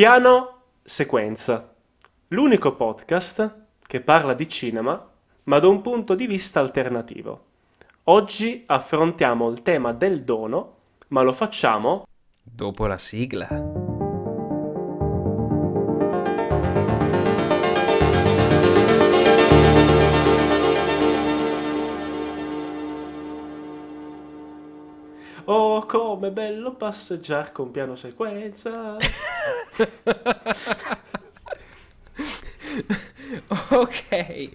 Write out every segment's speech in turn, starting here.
Piano Sequenza, l'unico podcast che parla di cinema ma da un punto di vista alternativo. Oggi affrontiamo il tema del dono, ma lo facciamo dopo la sigla. Oh, come bello passeggiare con piano sequenza. ok.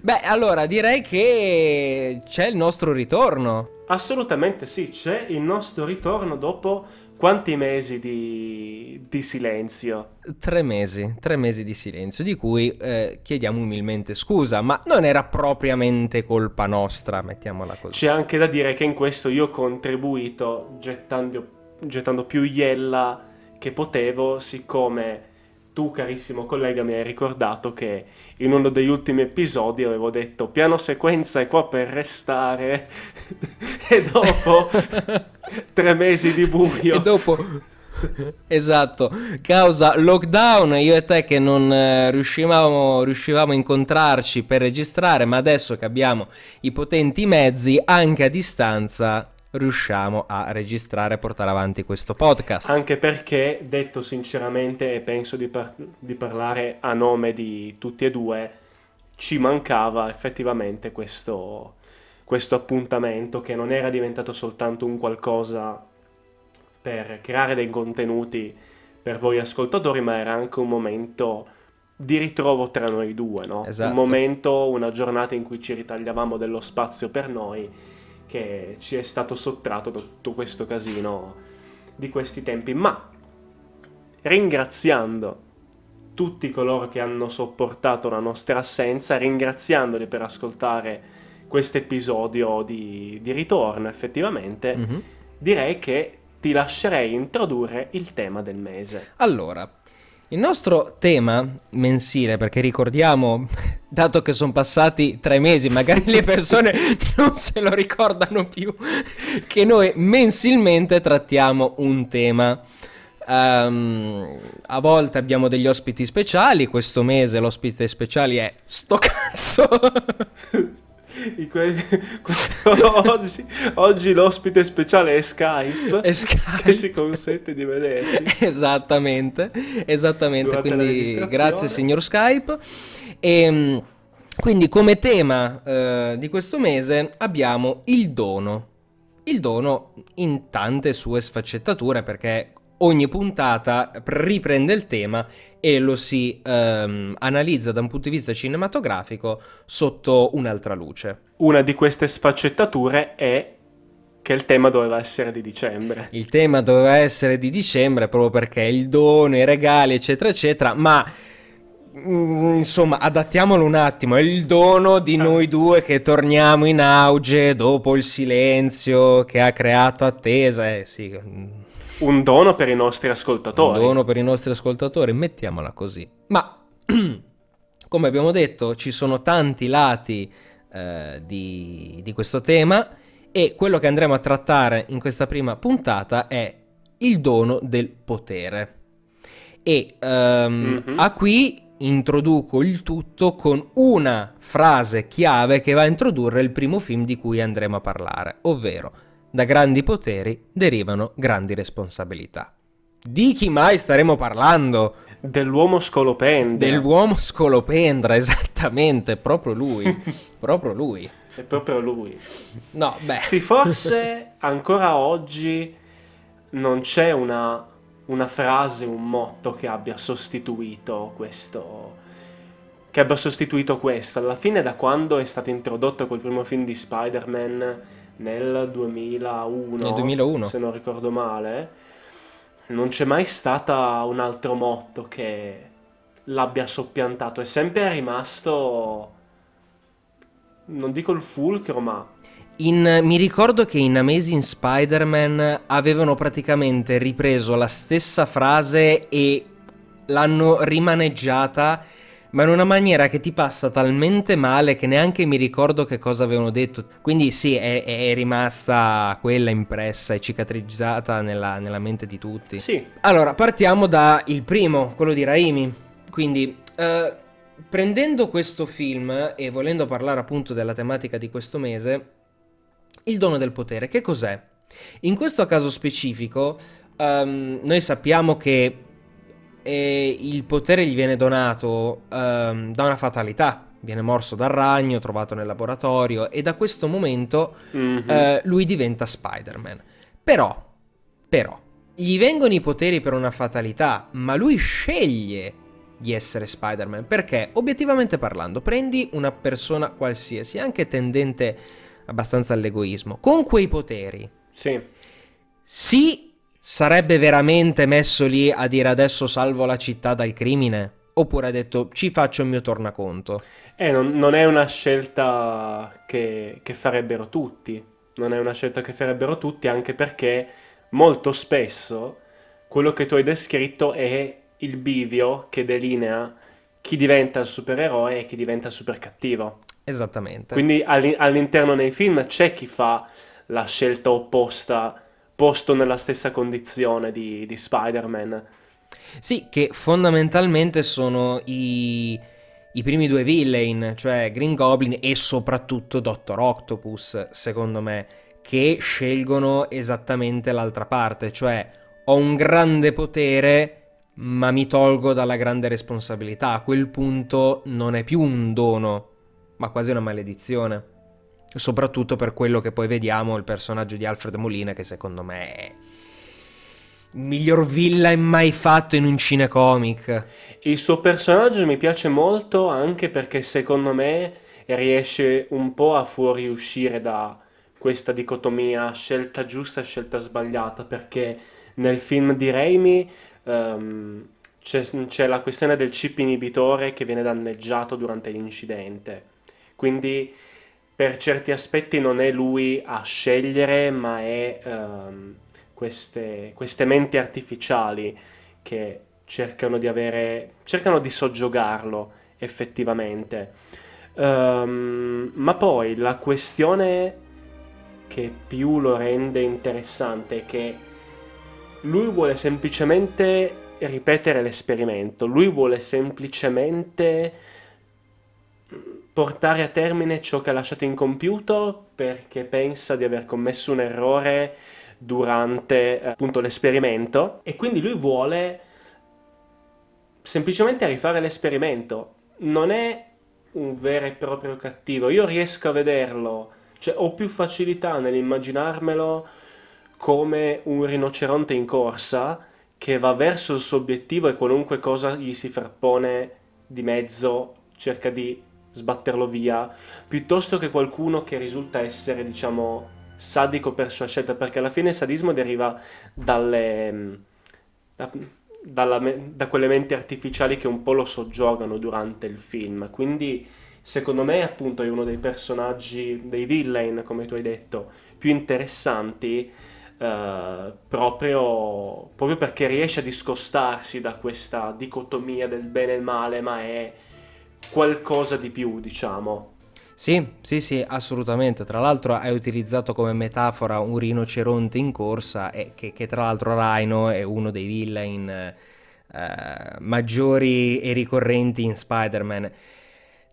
Beh, allora direi che c'è il nostro ritorno. Assolutamente sì, c'è il nostro ritorno dopo quanti mesi di, di silenzio? Tre mesi, tre mesi di silenzio, di cui eh, chiediamo umilmente scusa, ma non era propriamente colpa nostra, mettiamola così. C'è anche da dire che in questo io ho contribuito gettando, gettando più iella che potevo, siccome tu, carissimo collega, mi hai ricordato che in uno degli ultimi episodi avevo detto piano sequenza è qua per restare e dopo tre mesi di buio. E dopo... Esatto, causa lockdown, io e te che non eh, riuscivamo, riuscivamo a incontrarci per registrare, ma adesso che abbiamo i potenti mezzi, anche a distanza, riusciamo a registrare e portare avanti questo podcast. Anche perché, detto sinceramente, e penso di, par- di parlare a nome di tutti e due, ci mancava effettivamente questo, questo appuntamento che non era diventato soltanto un qualcosa per creare dei contenuti per voi ascoltatori, ma era anche un momento di ritrovo tra noi due, no? Esatto. Un momento, una giornata in cui ci ritagliavamo dello spazio per noi che ci è stato sottratto da tutto questo casino di questi tempi, ma ringraziando tutti coloro che hanno sopportato la nostra assenza, ringraziandoli per ascoltare questo episodio di, di ritorno effettivamente, mm-hmm. direi che ti lascerei introdurre il tema del mese. Allora, il nostro tema mensile, perché ricordiamo, dato che sono passati tre mesi, magari le persone non se lo ricordano più, che noi mensilmente trattiamo un tema. Um, a volte abbiamo degli ospiti speciali, questo mese l'ospite speciale è sto cazzo. oggi, oggi, l'ospite speciale è Skype, è Skype, che ci consente di vederci. Esattamente, esattamente. Durante quindi grazie signor Skype. E, ehm, quindi come tema eh, di questo mese abbiamo il dono. Il dono in tante sue sfaccettature perché ogni puntata riprende il tema e lo si ehm, analizza da un punto di vista cinematografico sotto un'altra luce. Una di queste sfaccettature è che il tema doveva essere di dicembre. Il tema doveva essere di dicembre proprio perché il dono, i regali, eccetera, eccetera, ma mm, insomma, adattiamolo un attimo, è il dono di ah. noi due che torniamo in auge dopo il silenzio che ha creato attesa, eh sì, un dono per i nostri ascoltatori. Un dono per i nostri ascoltatori, mettiamola così. Ma, come abbiamo detto, ci sono tanti lati eh, di, di questo tema e quello che andremo a trattare in questa prima puntata è il dono del potere. E um, mm-hmm. a qui introduco il tutto con una frase chiave che va a introdurre il primo film di cui andremo a parlare, ovvero da grandi poteri derivano grandi responsabilità. Di chi mai staremo parlando? Dell'uomo scolopendra. Dell'uomo scolopendra, esattamente, proprio lui. proprio lui. È proprio lui. No, beh. Sì, forse ancora oggi non c'è una, una frase, un motto che abbia sostituito questo. Che abbia sostituito questo. Alla fine, da quando è stato introdotto quel primo film di Spider-Man nel 2001, nel 2001. se non ricordo male, non c'è mai stata un altro motto che l'abbia soppiantato, è sempre rimasto, non dico il fulcro, ma... In, mi ricordo che in Amazing Spider-Man avevano praticamente ripreso la stessa frase e l'hanno rimaneggiata ma in una maniera che ti passa talmente male che neanche mi ricordo che cosa avevano detto. Quindi sì, è, è rimasta quella impressa e cicatrizzata nella, nella, mente di tutti. Sì. Allora, partiamo dal primo, quello di Raimi. Quindi, eh, prendendo questo film e volendo parlare appunto della tematica di questo mese, il dono del potere, che cos'è? In questo caso specifico, um, noi sappiamo che e il potere gli viene donato um, da una fatalità. Viene morso dal ragno, trovato nel laboratorio e da questo momento mm-hmm. uh, lui diventa Spider-Man. Però, però, gli vengono i poteri per una fatalità, ma lui sceglie di essere Spider-Man. Perché, obiettivamente parlando, prendi una persona qualsiasi, anche tendente abbastanza all'egoismo, con quei poteri. Sì. Sì sarebbe veramente messo lì a dire adesso salvo la città dal crimine? Oppure ha detto ci faccio il mio tornaconto? Eh, non, non è una scelta che, che farebbero tutti. Non è una scelta che farebbero tutti anche perché molto spesso quello che tu hai descritto è il bivio che delinea chi diventa il supereroe e chi diventa il super cattivo. Esattamente. Quindi all'interno nei film c'è chi fa la scelta opposta posto nella stessa condizione di, di Spider-Man. Sì, che fondamentalmente sono i, i primi due villain, cioè Green Goblin e soprattutto Dottor Octopus, secondo me, che scelgono esattamente l'altra parte, cioè ho un grande potere ma mi tolgo dalla grande responsabilità. A quel punto non è più un dono, ma quasi una maledizione soprattutto per quello che poi vediamo il personaggio di Alfred Molina che secondo me è il miglior villain mai fatto in un cinecomic. Il suo personaggio mi piace molto anche perché secondo me riesce un po' a fuoriuscire da questa dicotomia scelta giusta e scelta sbagliata perché nel film di Raimi um, c'è, c'è la questione del chip inibitore che viene danneggiato durante l'incidente quindi per certi aspetti non è lui a scegliere, ma è um, queste, queste, menti artificiali che cercano di avere, cercano di soggiogarlo effettivamente. Um, ma poi la questione che più lo rende interessante è che lui vuole semplicemente ripetere l'esperimento, lui vuole semplicemente portare a termine ciò che ha lasciato incompiuto perché pensa di aver commesso un errore durante appunto l'esperimento e quindi lui vuole semplicemente rifare l'esperimento. Non è un vero e proprio cattivo. Io riesco a vederlo, cioè ho più facilità nell'immaginarmelo come un rinoceronte in corsa che va verso il suo obiettivo e qualunque cosa gli si frappone di mezzo cerca di sbatterlo via, piuttosto che qualcuno che risulta essere, diciamo, sadico per sua scelta, perché alla fine il sadismo deriva dalle, da, dalla, da quelle menti artificiali che un po' lo soggiogano durante il film. Quindi, secondo me, appunto, è uno dei personaggi, dei villain, come tu hai detto, più interessanti. Uh, proprio, proprio perché riesce a discostarsi da questa dicotomia del bene e il male, ma è qualcosa di più, diciamo. Sì, sì, sì, assolutamente. Tra l'altro hai utilizzato come metafora un rinoceronte in corsa, e che, che tra l'altro Rhino è uno dei villain eh, maggiori e ricorrenti in Spider-Man.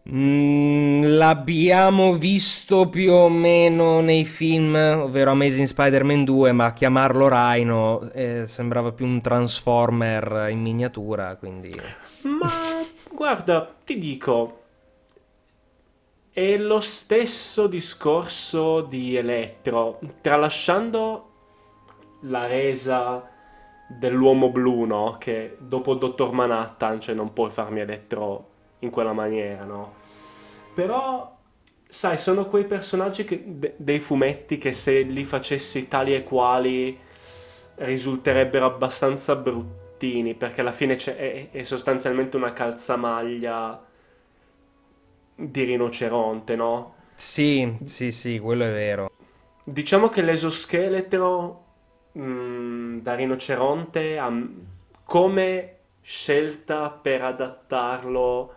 Mm, l'abbiamo visto più o meno nei film, ovvero Amazing Spider-Man 2, ma chiamarlo Rhino eh, sembrava più un Transformer in miniatura, quindi... Ma guarda, ti dico, è lo stesso discorso di Elettro, tralasciando la resa dell'uomo blu, no? Che dopo dottor Manhattan, cioè non puoi farmi Elettro in quella maniera, no? Però, sai, sono quei personaggi che, de- dei fumetti che se li facessi tali e quali risulterebbero abbastanza bruttini, perché alla fine è, è sostanzialmente una calzamaglia di rinoceronte, no? Sì, sì, sì, quello è vero. Diciamo che l'esoscheletro mh, mm, da rinoceronte, ha, come scelta per adattarlo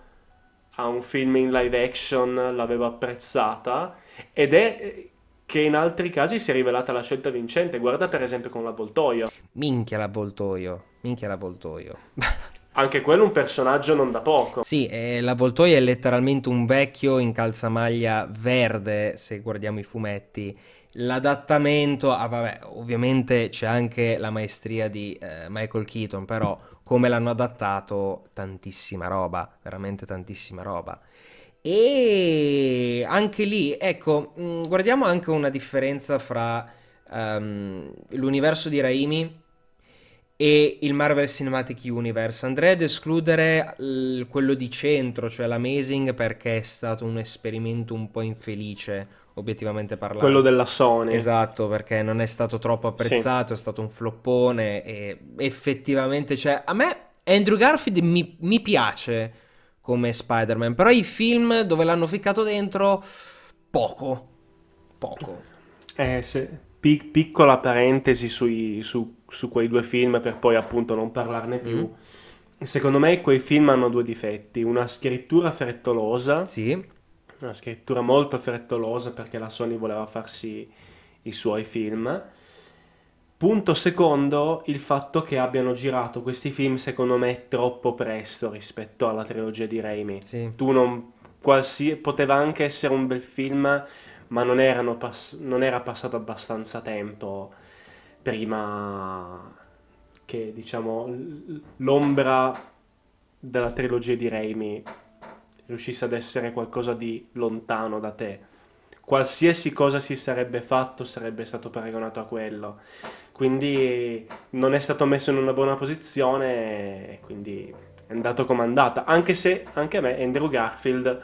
a un film in live action l'avevo apprezzata ed è che in altri casi si è rivelata la scelta vincente. Guarda per esempio con l'avvoltoio. Minchia l'avvoltoio, minchia l'avvoltoio. Anche quello un personaggio non da poco. Sì, eh, l'avvoltoio è letteralmente un vecchio in calzamaglia verde, se guardiamo i fumetti. L'adattamento, ah, vabbè, ovviamente c'è anche la maestria di eh, Michael Keaton, però come l'hanno adattato, tantissima roba, veramente tantissima roba. E anche lì, ecco, mm, guardiamo anche una differenza fra um, l'universo di Raimi e il Marvel Cinematic Universe. Andrei ad escludere l- quello di centro, cioè l'Amazing, perché è stato un esperimento un po' infelice, obiettivamente parlando. Quello della Sony. Esatto, perché non è stato troppo apprezzato, sì. è stato un floppone e effettivamente, cioè, a me Andrew Garfield mi, mi piace come Spider-Man, però i film dove l'hanno ficcato dentro, poco, poco. Eh, se, pic- piccola parentesi sui, su, su, quei due film per poi appunto non parlarne più. Mm. Secondo me quei film hanno due difetti, una scrittura frettolosa, sì. una scrittura molto frettolosa perché la Sony voleva farsi i suoi film Punto secondo, il fatto che abbiano girato questi film secondo me troppo presto rispetto alla trilogia di Raimi. Sì. Tu non... Qualsi, poteva anche essere un bel film, ma non, pass, non era passato abbastanza tempo prima che, diciamo, l'ombra della trilogia di Raimi riuscisse ad essere qualcosa di lontano da te. Qualsiasi cosa si sarebbe fatto sarebbe stato paragonato a quello quindi non è stato messo in una buona posizione e quindi è andato come andata, anche se anche a me Andrew Garfield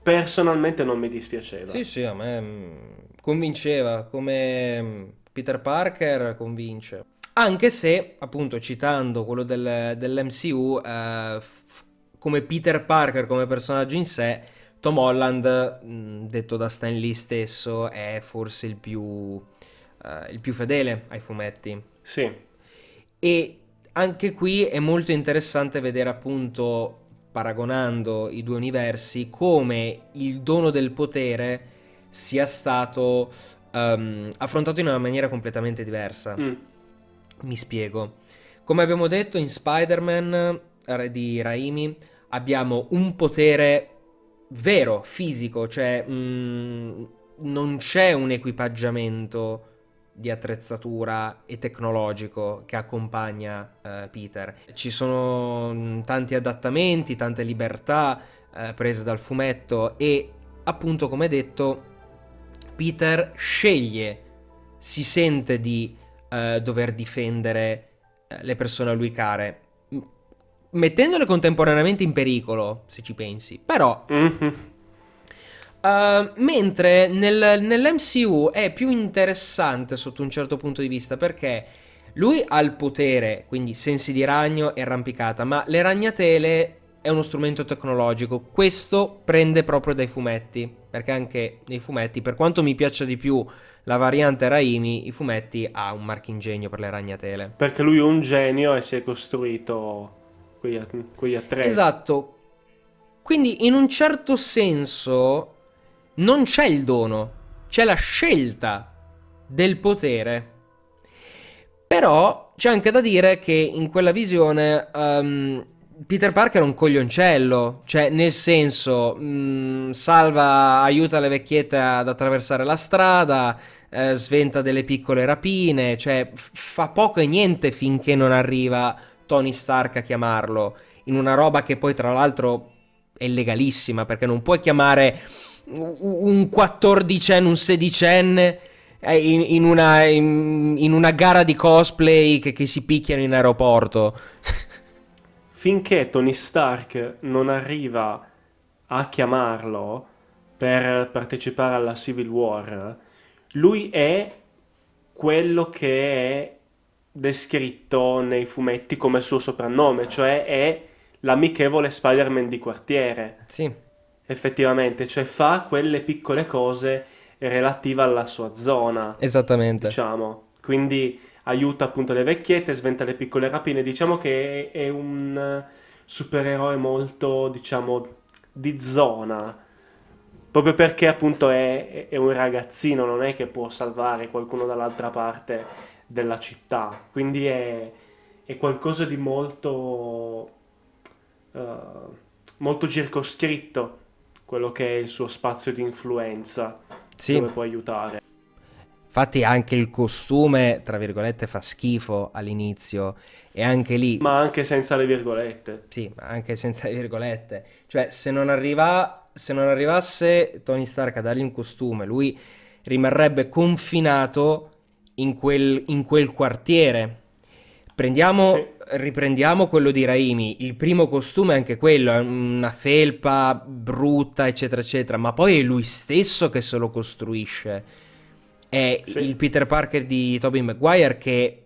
personalmente non mi dispiaceva. Sì, sì, a me mm, convinceva, come mm, Peter Parker convince. Anche se, appunto, citando quello del, dell'MCU, eh, come Peter Parker, come personaggio in sé, Tom Holland, mm, detto da Stan Lee stesso, è forse il più uh, il più fedele ai fumetti. Sì. E anche qui è molto interessante vedere appunto, paragonando i due universi, come il dono del potere sia stato um, affrontato in una maniera completamente diversa. Mm. Mi spiego. Come abbiamo detto in Spider-Man eh, di Raimi abbiamo un potere vero, fisico, cioè mm, non c'è un equipaggiamento di attrezzatura e tecnologico che accompagna uh, Peter. Ci sono mm, tanti adattamenti, tante libertà uh, prese dal fumetto e appunto come detto Peter sceglie, si sente di uh, dover difendere le persone a lui care, mettendole contemporaneamente in pericolo, se ci pensi. Però mm-hmm. Uh, mentre nel, nell'MCU è più interessante sotto un certo punto di vista perché lui ha il potere, quindi sensi di ragno e arrampicata, ma le ragnatele è uno strumento tecnologico. Questo prende proprio dai fumetti, perché anche nei fumetti, per quanto mi piaccia di più la variante Raimi, i fumetti ha un marchingegno per le ragnatele. Perché lui è un genio e si è costruito quegli, quegli attrezzi. Esatto. Quindi in un certo senso non c'è il dono, c'è la scelta del potere. Però c'è anche da dire che in quella visione um, Peter Parker è un coglioncello, cioè nel senso mh, mm, salva, aiuta le vecchiette ad attraversare la strada, eh, sventa delle piccole rapine, cioè fa poco e niente finché non arriva Tony Stark a chiamarlo, in una roba che poi tra l'altro è legalissima perché non puoi chiamare un quattordicenne, un sedicenne eh, in, in, una, in, in, una, gara di cosplay che, che si picchiano in aeroporto. Finché Tony Stark non arriva a chiamarlo per partecipare alla Civil War, lui è quello che è descritto nei fumetti come suo soprannome, cioè è l'amichevole Spider-Man di quartiere. Sì effettivamente, cioè fa quelle piccole cose relative alla sua zona. Esattamente. Diciamo, quindi aiuta appunto le vecchiette, sventa le piccole rapine, diciamo che è un supereroe molto, diciamo, di zona, proprio perché appunto è, è un ragazzino, non è che può salvare qualcuno dall'altra parte della città, quindi è, è qualcosa di molto, uh, molto circoscritto quello che è il suo spazio di influenza, sì. dove può aiutare. Infatti anche il costume, tra virgolette, fa schifo all'inizio e anche lì... Ma anche senza le virgolette. Sì, ma anche senza le virgolette. Cioè, se non, arriva, se non arrivasse Tony Stark a dargli un costume, lui rimarrebbe confinato in quel, in quel quartiere. Prendiamo, sì. Riprendiamo quello di Raimi. Il primo costume è anche quello, è una felpa brutta, eccetera, eccetera, ma poi è lui stesso che se lo costruisce è sì. il Peter Parker di Tobey Maguire che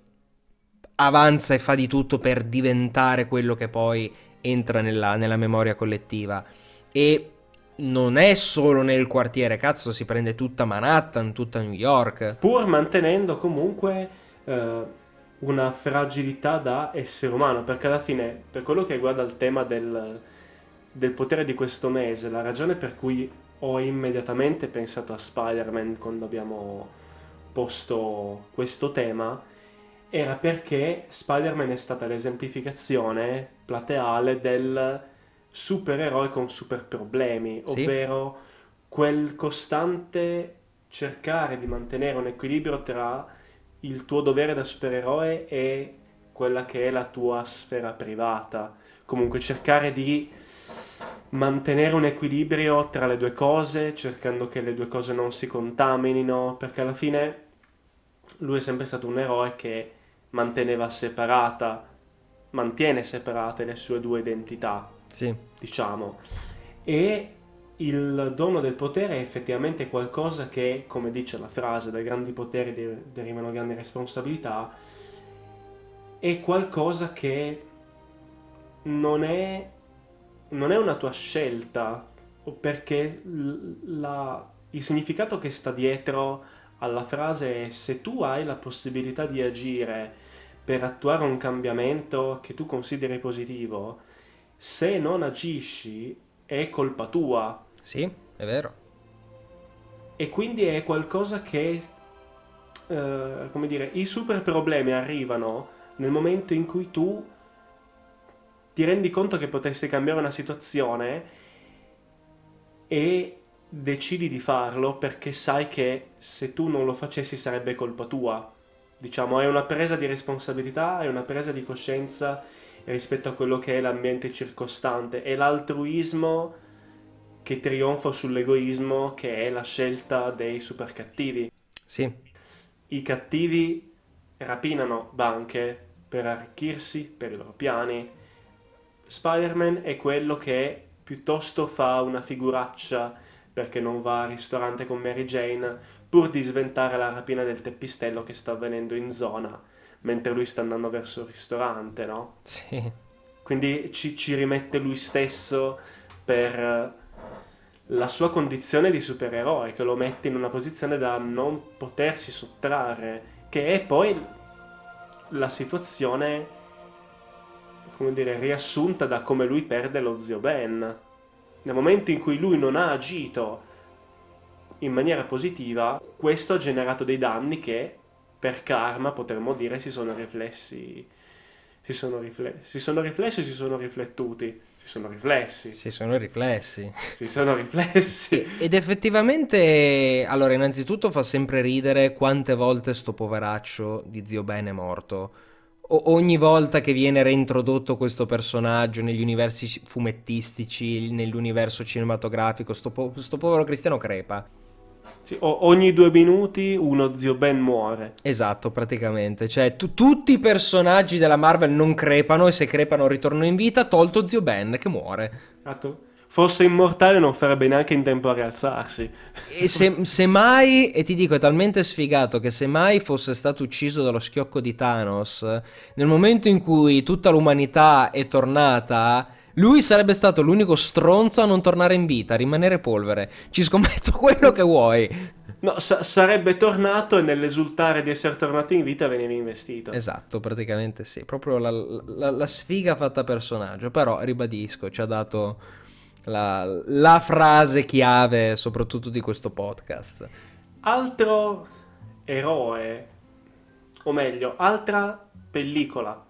avanza e fa di tutto per diventare quello che poi entra nella, nella memoria collettiva. E non è solo nel quartiere, cazzo, si prende tutta Manhattan, tutta New York. Pur mantenendo comunque eh, una fragilità da essere umano, perché alla fine, per quello che riguarda il tema del, del potere di questo mese, la ragione per cui ho immediatamente pensato a Spider-Man quando abbiamo posto questo tema era perché Spider-Man è stata l'esemplificazione plateale del supereroe con super problemi, sì. ovvero quel costante cercare di mantenere un equilibrio tra il tuo dovere da supereroe e quella che è la tua sfera privata. Comunque cercare di mantenere un equilibrio tra le due cose, cercando che le due cose non si contaminino, perché alla fine lui è sempre stato un eroe che manteneva separata, mantiene separate le sue due identità, sì. diciamo. E il dono del potere è effettivamente qualcosa che, come dice la frase, dai grandi poteri derivano grandi responsabilità, è qualcosa che non è non è una tua scelta, perché la, il significato che sta dietro alla frase è se tu hai la possibilità di agire per attuare un cambiamento che tu consideri positivo, se non agisci è colpa tua. Sì, è vero. E quindi è qualcosa che, eh, come dire, i super problemi arrivano nel momento in cui tu ti rendi conto che potresti cambiare una situazione e decidi di farlo perché sai che se tu non lo facessi sarebbe colpa tua. Diciamo, è una presa di responsabilità, è una presa di coscienza rispetto a quello che è l'ambiente circostante, è l'altruismo che trionfa sull'egoismo che è la scelta dei super cattivi. Sì. I cattivi rapinano banche per arricchirsi, per i loro piani, Spider-Man è quello che piuttosto fa una figuraccia perché non va al ristorante con Mary Jane pur di sventare la rapina del teppistello che sta avvenendo in zona mentre lui sta andando verso il ristorante, no? Sì. Quindi ci, ci rimette lui stesso per la sua condizione di supereroe che lo mette in una posizione da non potersi sottrarre, che è poi la situazione come dire, riassunta da come lui perde lo zio Ben. Nel momento in cui lui non ha agito in maniera positiva, questo ha generato dei danni che per karma potremmo dire si sono riflessi. Si sono, rifle- si sono riflessi o si sono riflettuti? Si sono riflessi. Si sono riflessi. Si sono riflessi. Ed effettivamente, allora, innanzitutto fa sempre ridere quante volte sto poveraccio di zio Ben è morto ogni volta che viene reintrodotto questo personaggio negli universi fumettistici, nell'universo cinematografico, sto, po- sto povero Cristiano crepa. Sì, ogni due minuti uno zio Ben muore. Esatto, praticamente. Cioè, tu- tutti i personaggi della Marvel non crepano e se crepano ritornano in vita, tolto zio Ben che muore. Esatto fosse immortale non farebbe neanche in tempo a rialzarsi. E se, se, mai, e ti dico è talmente sfigato che se mai fosse stato ucciso dallo schiocco di Thanos, nel momento in cui tutta l'umanità è tornata, lui sarebbe stato l'unico stronzo a non tornare in vita, a rimanere polvere. Ci scommetto quello che vuoi. No, sa- sarebbe tornato e nell'esultare di essere tornato in vita veniva investito. Esatto, praticamente sì. Proprio la, la, la sfiga fatta personaggio. Però, ribadisco, ci ha dato la, la frase chiave soprattutto di questo podcast. Altro eroe, o meglio, altra pellicola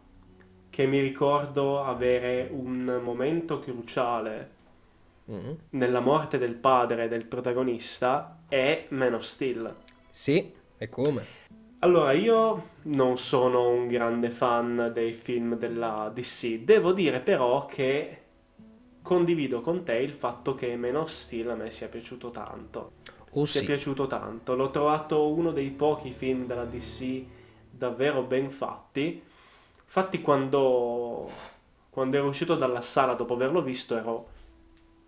che mi ricordo avere un momento cruciale Mm. nella morte del padre del protagonista è Man of Steel. Sì, e come? Allora, io non sono un grande fan dei film della DC, devo dire però che condivido con te il fatto che Man of Steel a me sia piaciuto tanto. Oh Ci è sì, piaciuto tanto, l'ho trovato uno dei pochi film della DC davvero ben fatti. Infatti quando, quando ero uscito dalla sala dopo averlo visto ero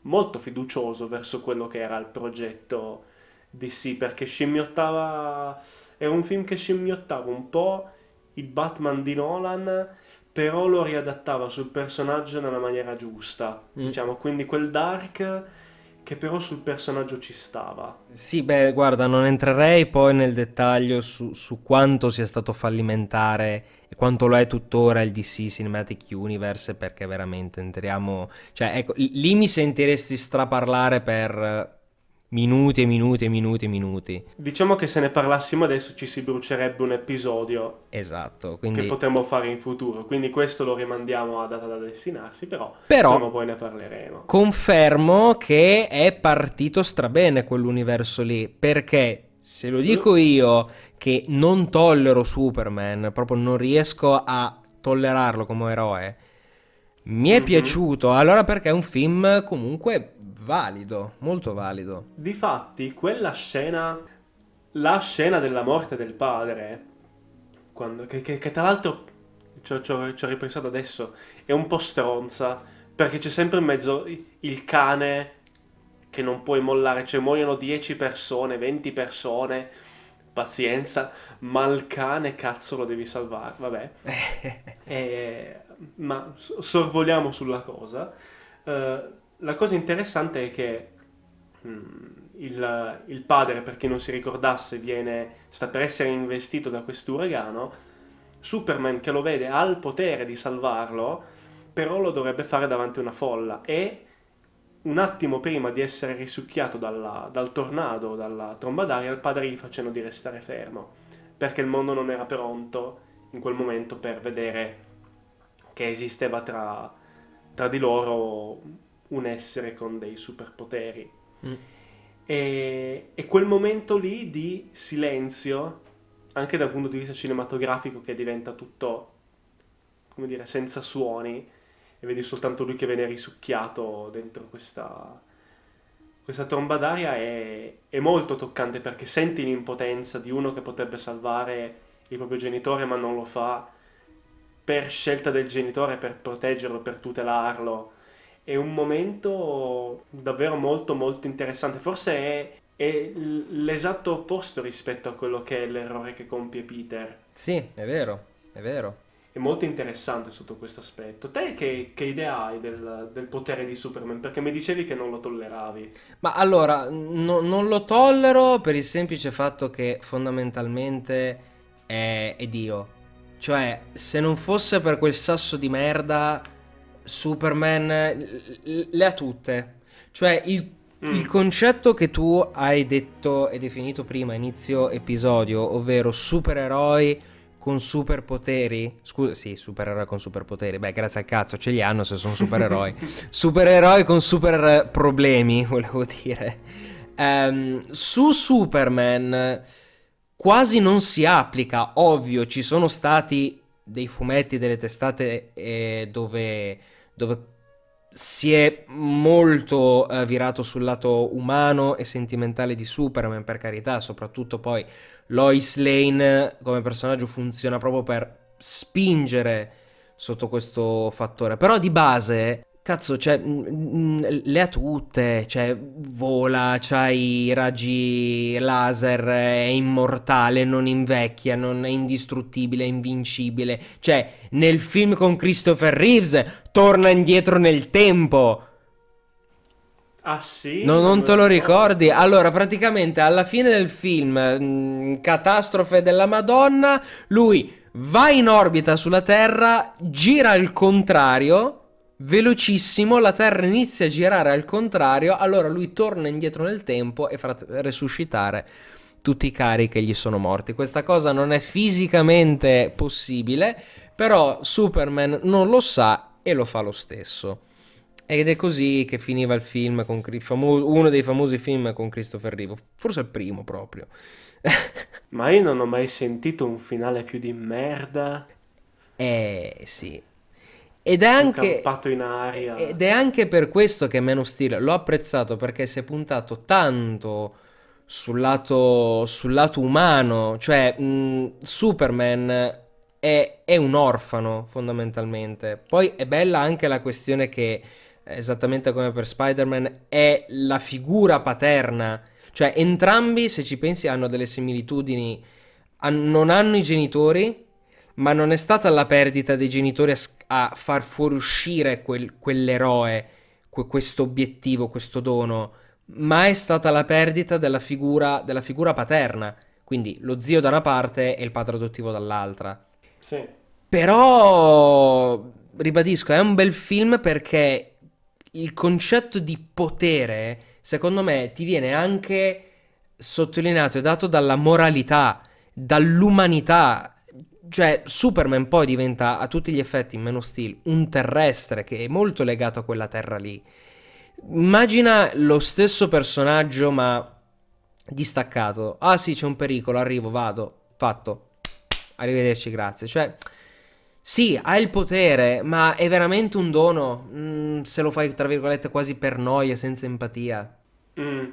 molto fiducioso verso quello che era il progetto DC perché scimmiottava... Era un film che scimmiottava un po' il Batman di Nolan, però lo riadattava sul personaggio nella maniera giusta. Mm. Diciamo, quindi quel dark che però sul personaggio ci stava. Sì, beh, guarda, non entrerei poi nel dettaglio su, su quanto sia stato fallimentare quanto lo è tuttora il DC Cinematic Universe, perché veramente entriamo... Cioè, ecco, lì mi sentiresti straparlare per minuti e minuti e minuti e minuti. Diciamo che se ne parlassimo adesso ci si brucerebbe un episodio Esatto, che quindi... potremmo fare in futuro, quindi questo lo rimandiamo a data da destinarsi, però, Però- prima o poi ne parleremo. Confermo che è partito strabene quell'universo lì, perché se lo dico io che non tollero Superman, proprio non riesco a tollerarlo come eroe, mi è Mhm. piaciuto, allora perché è un film comunque valido, molto valido. Difatti, quella scena, la scena della morte del padre, quando, che, che- che tra l'altro ci ho, ci ho- ci ho ripensato adesso, è un po' stronza, perché c'è sempre in mezzo il cane che non puoi mollare, cioè muoiono 10 persone, 20 persone, pazienza, ma il cane cazzo lo devi salvare, vabbè. Eh, ma sorvoliamo sulla cosa. Eh, la cosa interessante è che mm, il, il padre, per chi non si ricordasse, viene, sta per essere investito da quest'uragano. Superman che lo vede ha il potere di salvarlo, però lo dovrebbe fare davanti a una folla e un attimo prima di essere risucchiato dalla- dal tornado, dalla tromba d'aria, il padre gli facendo di restare fermo, perché il mondo non era pronto in quel momento per vedere che esisteva tra, tra di loro un essere con dei superpoteri. Mm. E, e quel momento lì di silenzio, anche dal punto di vista cinematografico, che diventa tutto, come dire, senza suoni, e vedi soltanto lui che viene risucchiato dentro questa, questa tromba d'aria, è, è molto toccante perché senti l'impotenza di uno che potrebbe salvare il proprio genitore, ma non lo fa per scelta del genitore, per proteggerlo, per tutelarlo. È un momento davvero molto molto interessante. Forse è, è l'esatto opposto rispetto a quello che è l'errore che compie Peter. Sì, è vero, è vero. È molto interessante sotto questo aspetto. Te che, che idea hai del, del potere di Superman? Perché mi dicevi che non lo tolleravi. Ma allora, no- non lo tollero per il semplice fatto che fondamentalmente è, è Dio. Cioè, se non fosse per quel sasso di merda, Superman le ha tutte. Cioè, il, Mm. il concetto che tu hai detto e definito prima, inizio episodio, ovvero supereroi con superpoteri. Scusa, sì, supereroi con superpoteri. Beh, grazie al cazzo, ce li hanno se sono supereroi. supereroi con super problemi, volevo dire. Ehm, su Superman quasi non si applica, ovvio, ci sono stati dei fumetti, delle testate eh, dove, dove si è molto eh, virato sul lato umano e sentimentale di Superman, per carità, soprattutto poi Lois Lane come personaggio funziona proprio per spingere sotto questo fattore. Però di base, cazzo, cioè, mm, le ha tutte, cioè, vola, c'ha i raggi laser, è immortale, non invecchia, non è indistruttibile, è invincibile. Cioè, nel film con Christopher Reeves torna indietro nel tempo. Ah sì? No, non te lo ricordi? Allora, praticamente alla fine del film, mh, catastrofe della Madonna, lui va in orbita sulla Terra, gira al contrario, velocissimo, la Terra inizia a girare al contrario, allora lui torna indietro nel tempo e farà resuscitare tutti i cari che gli sono morti. Questa cosa non è fisicamente possibile, però Superman non lo sa e lo fa lo stesso. Ed è così che finiva il film con uno dei famosi film con Christopher Reeve, forse il primo proprio. Ma io non ho mai sentito un finale più di merda. Eh sì. Ed è, anche, in aria. ed è anche per questo che Man of Steel l'ho apprezzato perché si è puntato tanto sul lato, sul lato umano, cioè mh, Superman è, è, un orfano fondamentalmente. Poi è bella anche la questione che, esattamente come per Spider-Man, è la figura paterna cioè, entrambi, se ci pensi, hanno delle similitudini. Han- non hanno i genitori, ma non è stata la perdita dei genitori a, a far fuoriuscire quel, quell'eroe, que- questo obiettivo, questo dono, ma è stata la perdita della figura, della figura paterna. Quindi lo zio da una parte e il padre adottivo dall'altra. Sì. Però, ribadisco, è un bel film perché il concetto di potere secondo me ti viene anche sottolineato e dato dalla moralità, dall'umanità. Cioè, Superman poi diventa a tutti gli effetti in Man of Steel un terrestre che è molto legato a quella terra lì. Immagina lo stesso personaggio, ma distaccato. Ah sì, c'è un pericolo, arrivo, vado, fatto. Arrivederci, grazie. Cioè, sì, ha il potere, ma è veramente un dono mm, se lo fai, tra virgolette, quasi per noia, senza empatia. Mm.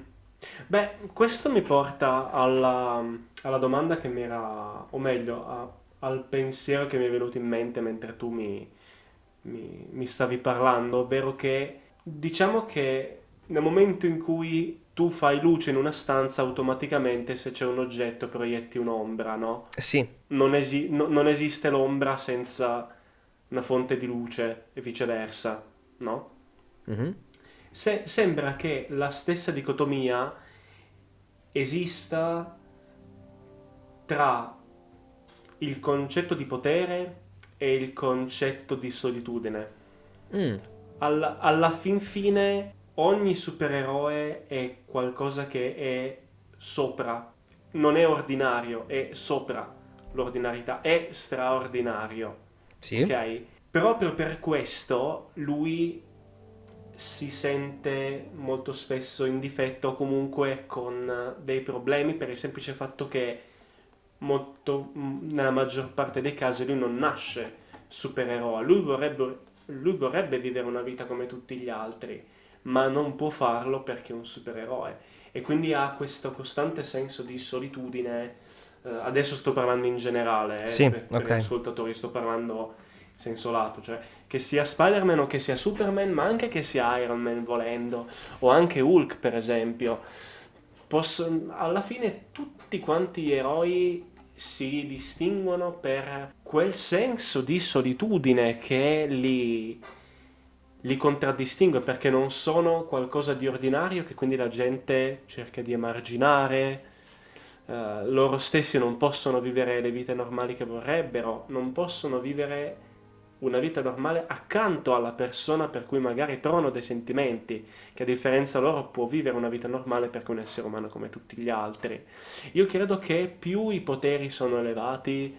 Beh, questo mi porta alla, alla domanda che mi era, o meglio, a- al pensiero che mi è venuto in mente mentre tu mi, mi- mi stavi parlando, ovvero che diciamo che nel momento in cui tu fai luce in una stanza, automaticamente se c'è un oggetto proietti un'ombra, no? Sì, Non esi- no- non esiste l'ombra senza una fonte di luce e viceversa, no? mhm, Se- sembra che la stessa dicotomia esista tra il concetto di potere e il concetto di solitudine. mm, Alla, alla fin fine ogni supereroe è qualcosa che è sopra, non è ordinario, è sopra l'ordinarietà, è straordinario, sì, ok? Proprio per questo lui si sente molto spesso in difetto o comunque con dei problemi per il semplice fatto che molto, nella maggior parte dei casi lui non nasce supereroe, lui vorrebbe, lui vorrebbe vivere una vita come tutti gli altri, ma non può farlo perché è un supereroe e quindi ha questo costante senso di solitudine. Eh, adesso sto parlando in generale, eh, Sì, per, per ok. gli ascoltatori, sto parlando in senso lato, cioè che sia Spider-Man o che sia Superman, ma anche che sia Iron Man volendo, o anche Hulk per esempio. Posso- alla fine tutti quanti gli eroi si distinguono per quel senso di solitudine che li, li contraddistingue, perché non sono qualcosa di ordinario che quindi la gente cerca di emarginare. eh, loro stessi non possono vivere le vite normali che vorrebbero, non possono vivere una vita normale accanto alla persona per cui magari provano dei sentimenti, che a differenza loro può vivere una vita normale perché è un essere umano come tutti gli altri. Io credo che più i poteri sono elevati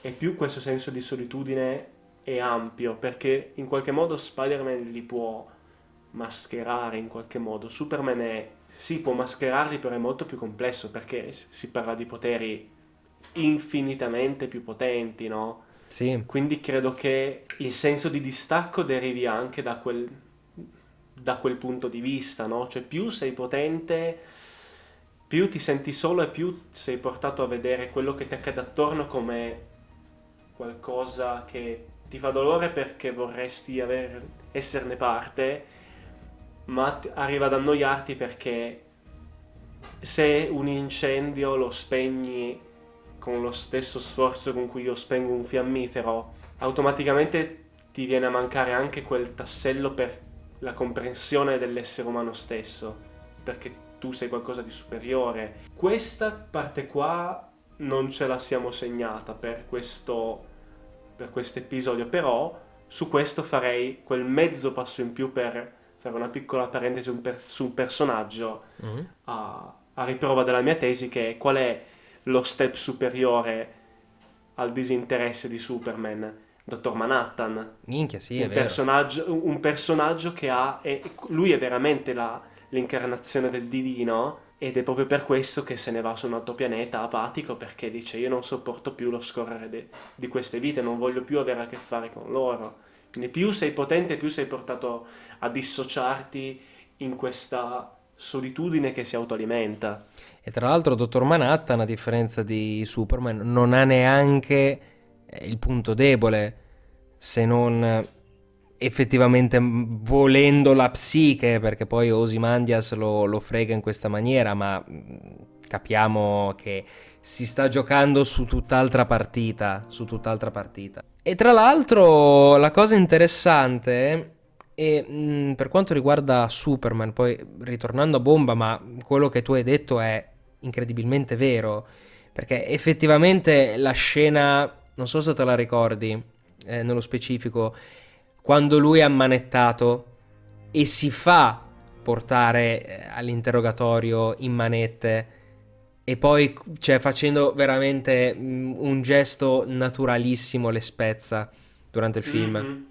e più questo senso di solitudine è ampio, perché in qualche modo Spider-Man li può mascherare in qualche modo. Superman è, sì, può mascherarli, però è molto più complesso perché si parla di poteri infinitamente più potenti, no? sì, Quindi credo che il senso di distacco derivi anche da quel, da quel punto di vista, no? Cioè più sei potente, più ti senti solo e più sei portato a vedere quello che ti accade attorno come qualcosa che ti fa dolore perché vorresti aver- esserne parte, ma arriva ad annoiarti perché se un incendio lo spegni con lo stesso sforzo con cui io spengo un fiammifero, automaticamente ti viene a mancare anche quel tassello per la comprensione dell'essere umano stesso, perché tu sei qualcosa di superiore. Questa parte qua non ce la siamo segnata per questo per questo episodio, però su questo farei quel mezzo passo in più per fare una piccola parentesi un per, su un personaggio mm-hmm. a, a riprova della mia tesi che è qual è lo step superiore al disinteresse di Superman. Dottor Manhattan. Minchia, sì, un, personaggio, un personaggio che ha... È, lui è veramente la, l'incarnazione del divino ed è proprio per questo che se ne va su un altro pianeta apatico perché dice io non sopporto più lo scorrere de, di queste vite, non voglio più avere a che fare con loro. Quindi più sei potente, più sei portato a dissociarti in questa solitudine che si autoalimenta. E tra l'altro Dottor Manhattan, a differenza di Superman, non ha neanche eh, il punto debole, se non effettivamente volendo la psiche, perché poi Osimandias lo, lo frega in questa maniera, ma capiamo che si sta giocando su tutt'altra partita, su tutt'altra partita. E tra l'altro la cosa interessante è, mh, per quanto riguarda Superman, poi ritornando a bomba, ma quello che tu hai detto è incredibilmente vero, perché effettivamente la scena, non so se te la ricordi, eh, nello specifico, quando lui è ammanettato e si fa portare eh, all'interrogatorio in manette e poi cioè, facendo veramente mm, un gesto naturalissimo le spezza durante il film. Mm-hmm.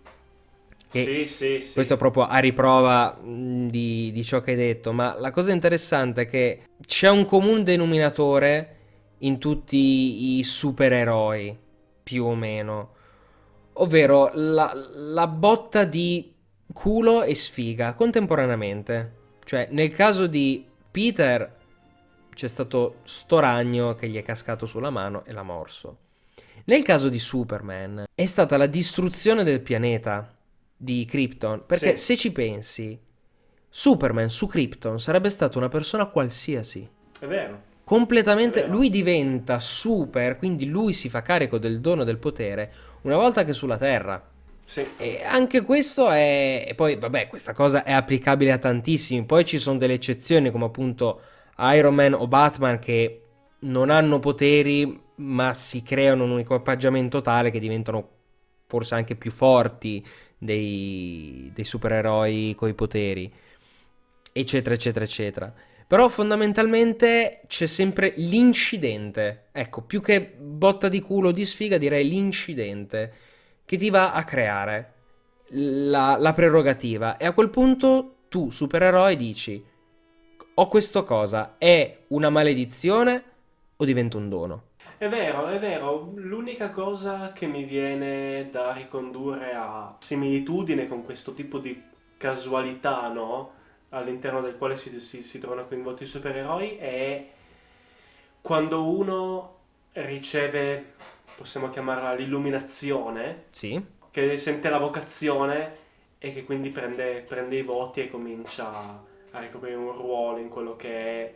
Sì, sì, sì. Questo proprio a riprova mm, di, di, ciò che hai detto, ma la cosa interessante è che c'è un comune denominatore in tutti i supereroi, più o meno ovvero la, la botta di culo e sfiga contemporaneamente. Cioè, nel caso di Peter c'è stato sto ragno che gli è cascato sulla mano e l'ha morso. Nel caso di Superman è stata la distruzione del pianeta di Krypton, perché sì. se ci pensi, Superman su Krypton sarebbe stato una persona qualsiasi. È vero. Completamente, lui diventa super, quindi lui si fa carico del dono del potere una volta che sulla Terra. Sì. E anche questo è... E poi, vabbè, questa cosa è applicabile a tantissimi. Poi ci sono delle eccezioni come appunto Iron Man o Batman che non hanno poteri ma si creano un equipaggiamento tale che diventano forse anche più forti dei, dei supereroi coi poteri, eccetera, eccetera, eccetera. Però fondamentalmente c'è sempre l'incidente. Ecco, più che botta di culo di sfiga, direi l'incidente che ti va a creare la, la prerogativa. E a quel punto tu, supereroe, dici: Ho questa cosa, è una maledizione o diventa un dono? È vero, è vero. L'unica cosa che mi viene da ricondurre a similitudine con questo tipo di casualità, no? All'interno del quale si, si, si trovano coinvolti i supereroi è quando uno riceve, possiamo chiamarla l'illuminazione, sì. che sente la vocazione e che quindi prende, prende i voti e comincia a ricoprire un ruolo in quello che è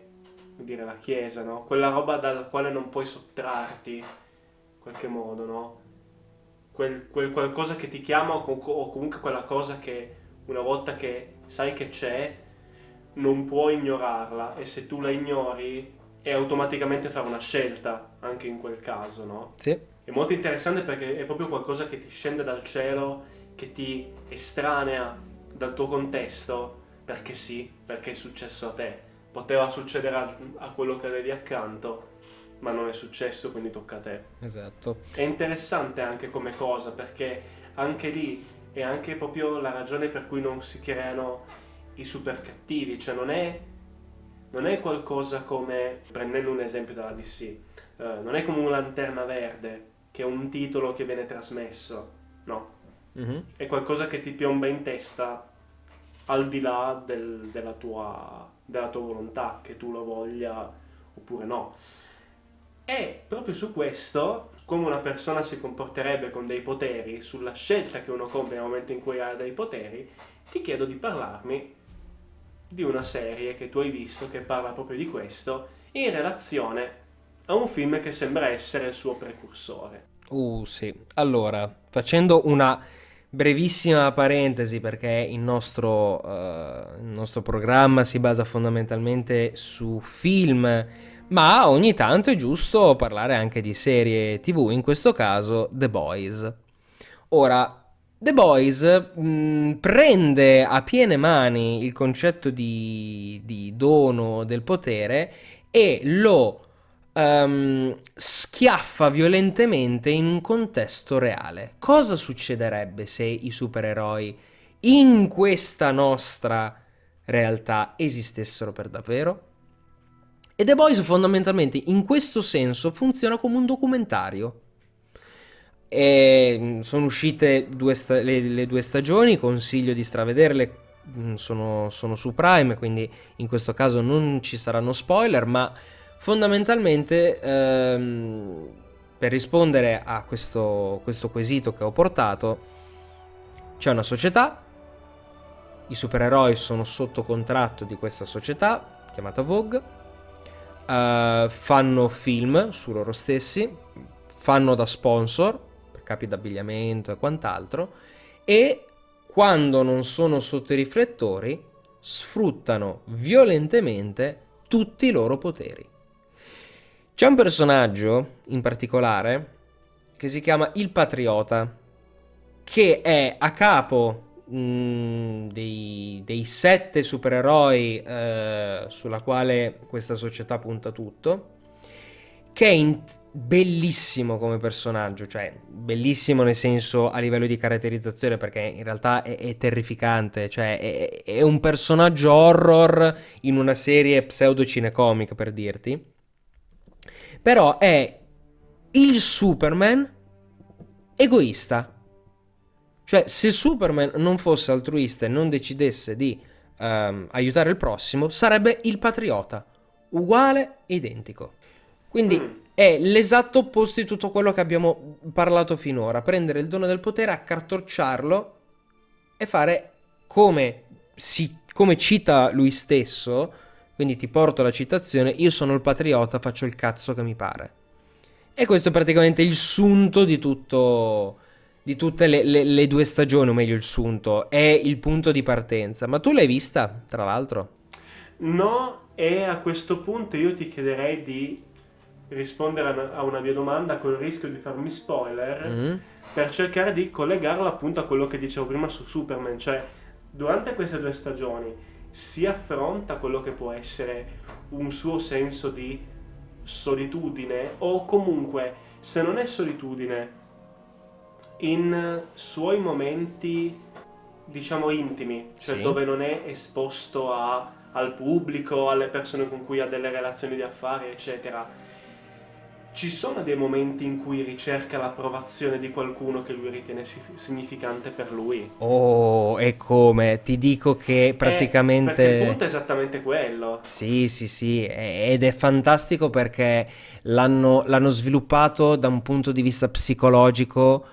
dire, la Chiesa, no? Quella roba dalla quale non puoi sottrarti, in qualche modo, no? Quel, quel qualcosa che ti chiama o comunque quella cosa che una volta che sai che c'è, non puoi ignorarla e se tu la ignori è automaticamente fare una scelta anche in quel caso, no? Sì. È molto interessante perché è proprio qualcosa che ti scende dal cielo, che ti estranea dal tuo contesto, perché sì, perché è successo a te. Poteva succedere a, a quello che avevi accanto, ma non è successo, quindi tocca a te. Esatto. È interessante anche come cosa, perché anche lì è anche proprio la ragione per cui non si creano i super cattivi, cioè non è, non è qualcosa come, prendendo un esempio dalla DC, eh, non è come una lanterna verde, che è un titolo che viene trasmesso, no, mm-hmm. è qualcosa che ti piomba in testa al di là del, della, tua, della tua volontà, che tu lo voglia oppure no. E proprio su questo, come una persona si comporterebbe con dei poteri, sulla scelta che uno compie nel momento in cui ha dei poteri, ti chiedo di parlarmi di una serie che tu hai visto che parla proprio di questo in relazione a un film che sembra essere il suo precursore. Uh sì, allora, facendo una brevissima parentesi perché il nostro, uh, il nostro programma si basa fondamentalmente su film, ma ogni tanto è giusto parlare anche di serie tv, in questo caso The Boys. Ora, The Boys mh, prende a piene mani il concetto di, di dono del potere e lo um, schiaffa violentemente in un contesto reale. Cosa succederebbe se i supereroi in questa nostra realtà esistessero per davvero? E The Boys fondamentalmente in questo senso funziona come un documentario. E mm, sono uscite due sta- le, le, due stagioni, consiglio di stravederle, mm, sono, sono su Prime, quindi in questo caso non ci saranno spoiler, ma fondamentalmente ehm, per rispondere a questo, questo quesito che ho portato, c'è una società, i supereroi sono sotto contratto di questa società chiamata Vogue uh, fanno film su loro stessi, fanno da sponsor capi d'abbigliamento e quant'altro e quando non sono sotto i riflettori sfruttano violentemente tutti i loro poteri. C'è un personaggio in particolare che si chiama il Patriota, che è a capo Mm, dei, dei, sette supereroi eh, sulla quale questa società punta tutto, che è in, bellissimo come personaggio, cioè bellissimo nel senso a livello di caratterizzazione perché in realtà è, è terrificante, cioè è, è, un personaggio horror in una serie pseudo-cinecomica per dirti, però è il Superman egoista cioè, se Superman non fosse altruista e non decidesse di um, aiutare il prossimo, sarebbe il patriota, uguale e identico. Quindi mm. È l'esatto opposto di tutto quello che abbiamo parlato finora, prendere il dono del potere, accartocciarlo e fare come, si, come cita lui stesso, quindi ti porto la citazione, io sono il patriota, faccio il cazzo che mi pare. E questo è praticamente il sunto di tutto di tutte le, le, le, due stagioni, o meglio il sunto, è il punto di partenza. Ma tu l'hai vista, tra l'altro? No, e a questo punto io ti chiederei di rispondere a una mia domanda col rischio di farmi spoiler mm. per cercare di collegarla appunto a quello che dicevo prima su Superman, cioè durante queste due stagioni si affronta quello che può essere un suo senso di solitudine o comunque se non è solitudine in suoi momenti, diciamo, intimi, cioè sì. dove non è esposto a, al pubblico, alle persone con cui ha delle relazioni di affari, eccetera. Ci sono dei momenti in cui ricerca l'approvazione di qualcuno che lui ritiene significante per lui? Oh, e come? Ti dico che praticamente... Eh, il punto è esattamente quello. Sì, sì, sì, ed è fantastico perché l'hanno, l'hanno sviluppato da un punto di vista psicologico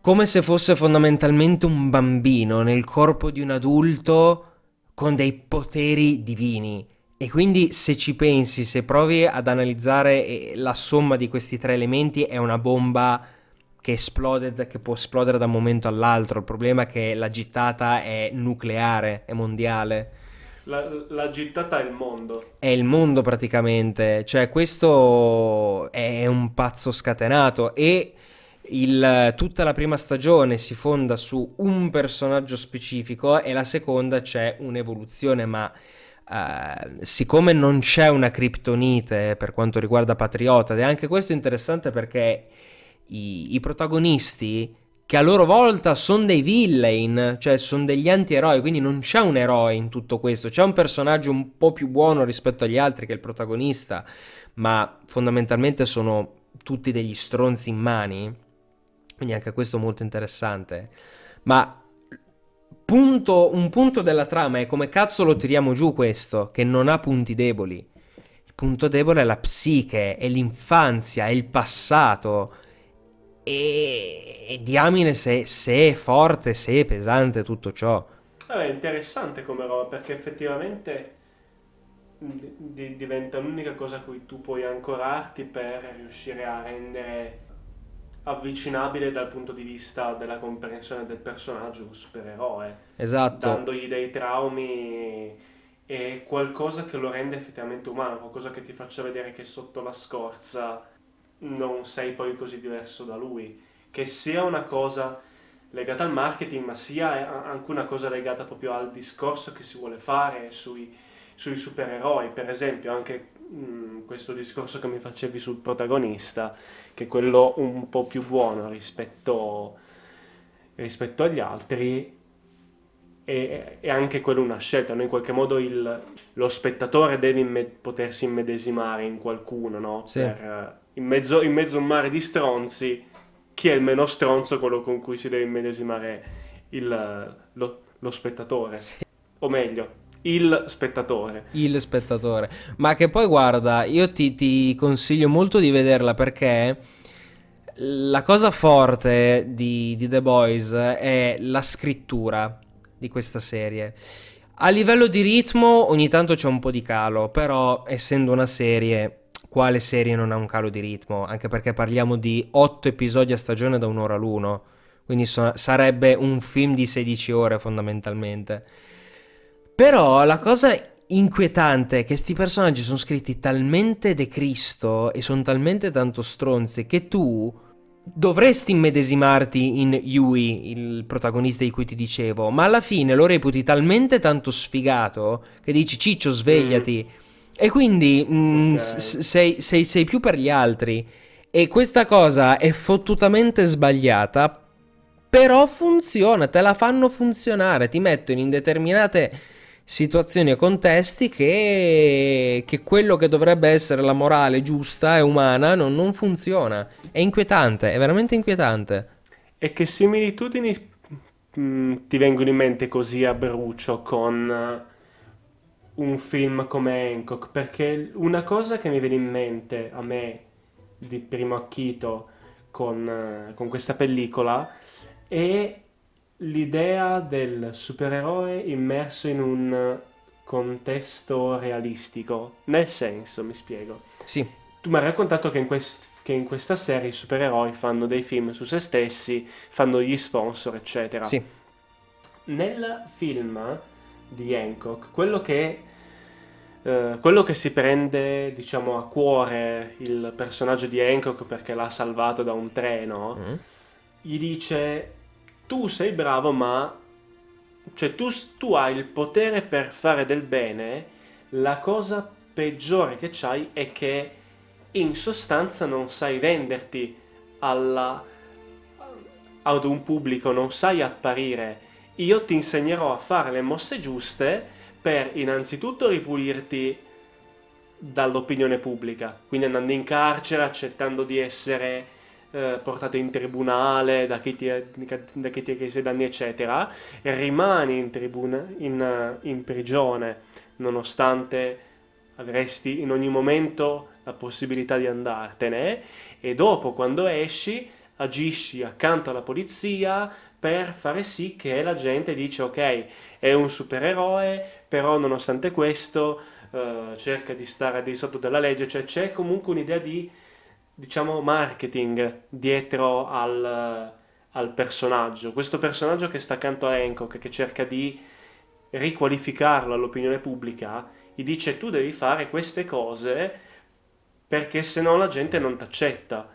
come se fosse fondamentalmente un bambino nel corpo di un adulto con dei poteri divini. E quindi se ci pensi, se provi ad analizzare eh, la somma di questi tre elementi, è una bomba che esplode, che può esplodere da un momento all'altro. Il problema è che la gittata è nucleare, è mondiale. La, la, gittata è il mondo. È il mondo praticamente. Cioè, questo è un pazzo scatenato. E il, tutta la prima stagione si fonda su un personaggio specifico e la seconda c'è un'evoluzione, ma uh, siccome non c'è una criptonite per quanto riguarda Patriota, ed è anche questo interessante perché i, i protagonisti che a loro volta sono dei villain, cioè sono degli anti-eroi, quindi non c'è un eroe in tutto questo, c'è un personaggio un po' più buono rispetto agli altri che è il protagonista, ma fondamentalmente sono tutti degli stronzi in mani quindi anche questo molto interessante. Ma punto, un punto della trama è come cazzo lo tiriamo giù questo, che non ha punti deboli. Il punto debole è la psiche, è l'infanzia, è il passato. E, e diamine se, se, è forte, se è pesante tutto ciò. Vabbè, interessante come roba perché effettivamente di, diventa l'unica cosa a cui tu puoi ancorarti per riuscire a rendere avvicinabile dal punto di vista della comprensione del personaggio un supereroe. Esatto. Dandogli dei traumi e qualcosa che lo rende effettivamente umano, qualcosa che ti faccia vedere che sotto la scorza non sei poi così diverso da lui. Che sia una cosa legata al marketing, ma sia anche una cosa legata proprio al discorso che si vuole fare sui, sui supereroi. Per esempio, anche mh, questo discorso che mi facevi sul protagonista, che è quello un po' più buono rispetto, rispetto agli altri, è, è, anche quello una scelta, no? in qualche modo il, lo spettatore deve imme- potersi immedesimare in qualcuno, no? Sì. Per, in, mezzo, in mezzo a un mare di stronzi, chi è il meno stronzo, quello con cui si deve immedesimare il, lo, lo spettatore. O meglio, il spettatore. Il spettatore. Ma che poi guarda, io ti, ti consiglio molto di vederla perché la cosa forte di, di The Boys è la scrittura di questa serie. A livello di ritmo ogni tanto c'è un po' di calo, però essendo una serie, quale serie non ha un calo di ritmo? Anche perché parliamo di 8 episodi a stagione da un'ora l'uno, quindi so- sarebbe un film di 16 ore fondamentalmente. Però la cosa inquietante è che questi personaggi sono scritti talmente de Cristo e sono talmente tanto stronzi che tu dovresti immedesimarti in Yui, il protagonista di cui ti dicevo, ma alla fine lo reputi talmente tanto sfigato che dici Ciccio svegliati mm. e quindi mm, okay. sei, sei, sei più per gli altri e questa cosa è fottutamente sbagliata però funziona, te la fanno funzionare, ti mettono in determinate situazioni e contesti che, che, quello che dovrebbe essere la morale giusta e umana non, non, funziona. È inquietante, è veramente inquietante. E che similitudini mh, mm, ti vengono in mente così a brucio con uh, un film come Hancock? Perché una cosa che mi viene in mente a me di primo acchito con, uh, con questa pellicola è l'idea del supereroe immerso in un contesto realistico. Nel senso, mi spiego. Sì. Tu mi hai raccontato che in, quest- che in questa serie i supereroi fanno dei film su se stessi, fanno gli sponsor, eccetera. Sì. Nel film di Hancock, quello che, eh, quello che si prende, diciamo, a cuore il personaggio di Hancock perché l'ha salvato da un treno, mm. gli dice tu sei bravo, ma cioè tu, tu hai il potere per fare del bene, la cosa peggiore che c'hai è che in sostanza non sai venderti alla, ad un pubblico, non sai apparire. Io ti insegnerò a fare le mosse giuste per innanzitutto ripulirti dall'opinione pubblica, quindi andando in carcere, accettando di essere eh, in tribunale da chi ti, da chi ti chiesto danni, eccetera, rimani in, tribuna, in, in prigione nonostante avresti in ogni momento la possibilità di andartene e dopo quando esci agisci accanto alla polizia per fare sì che la gente dice ok è un supereroe però nonostante questo uh, cerca di stare di sotto della legge cioè c'è comunque un'idea di diciamo, marketing dietro al, al, personaggio. Questo personaggio che sta accanto a Hancock, che cerca di riqualificarlo all'opinione pubblica, gli dice tu devi fare queste cose perché se no la gente non ti accetta.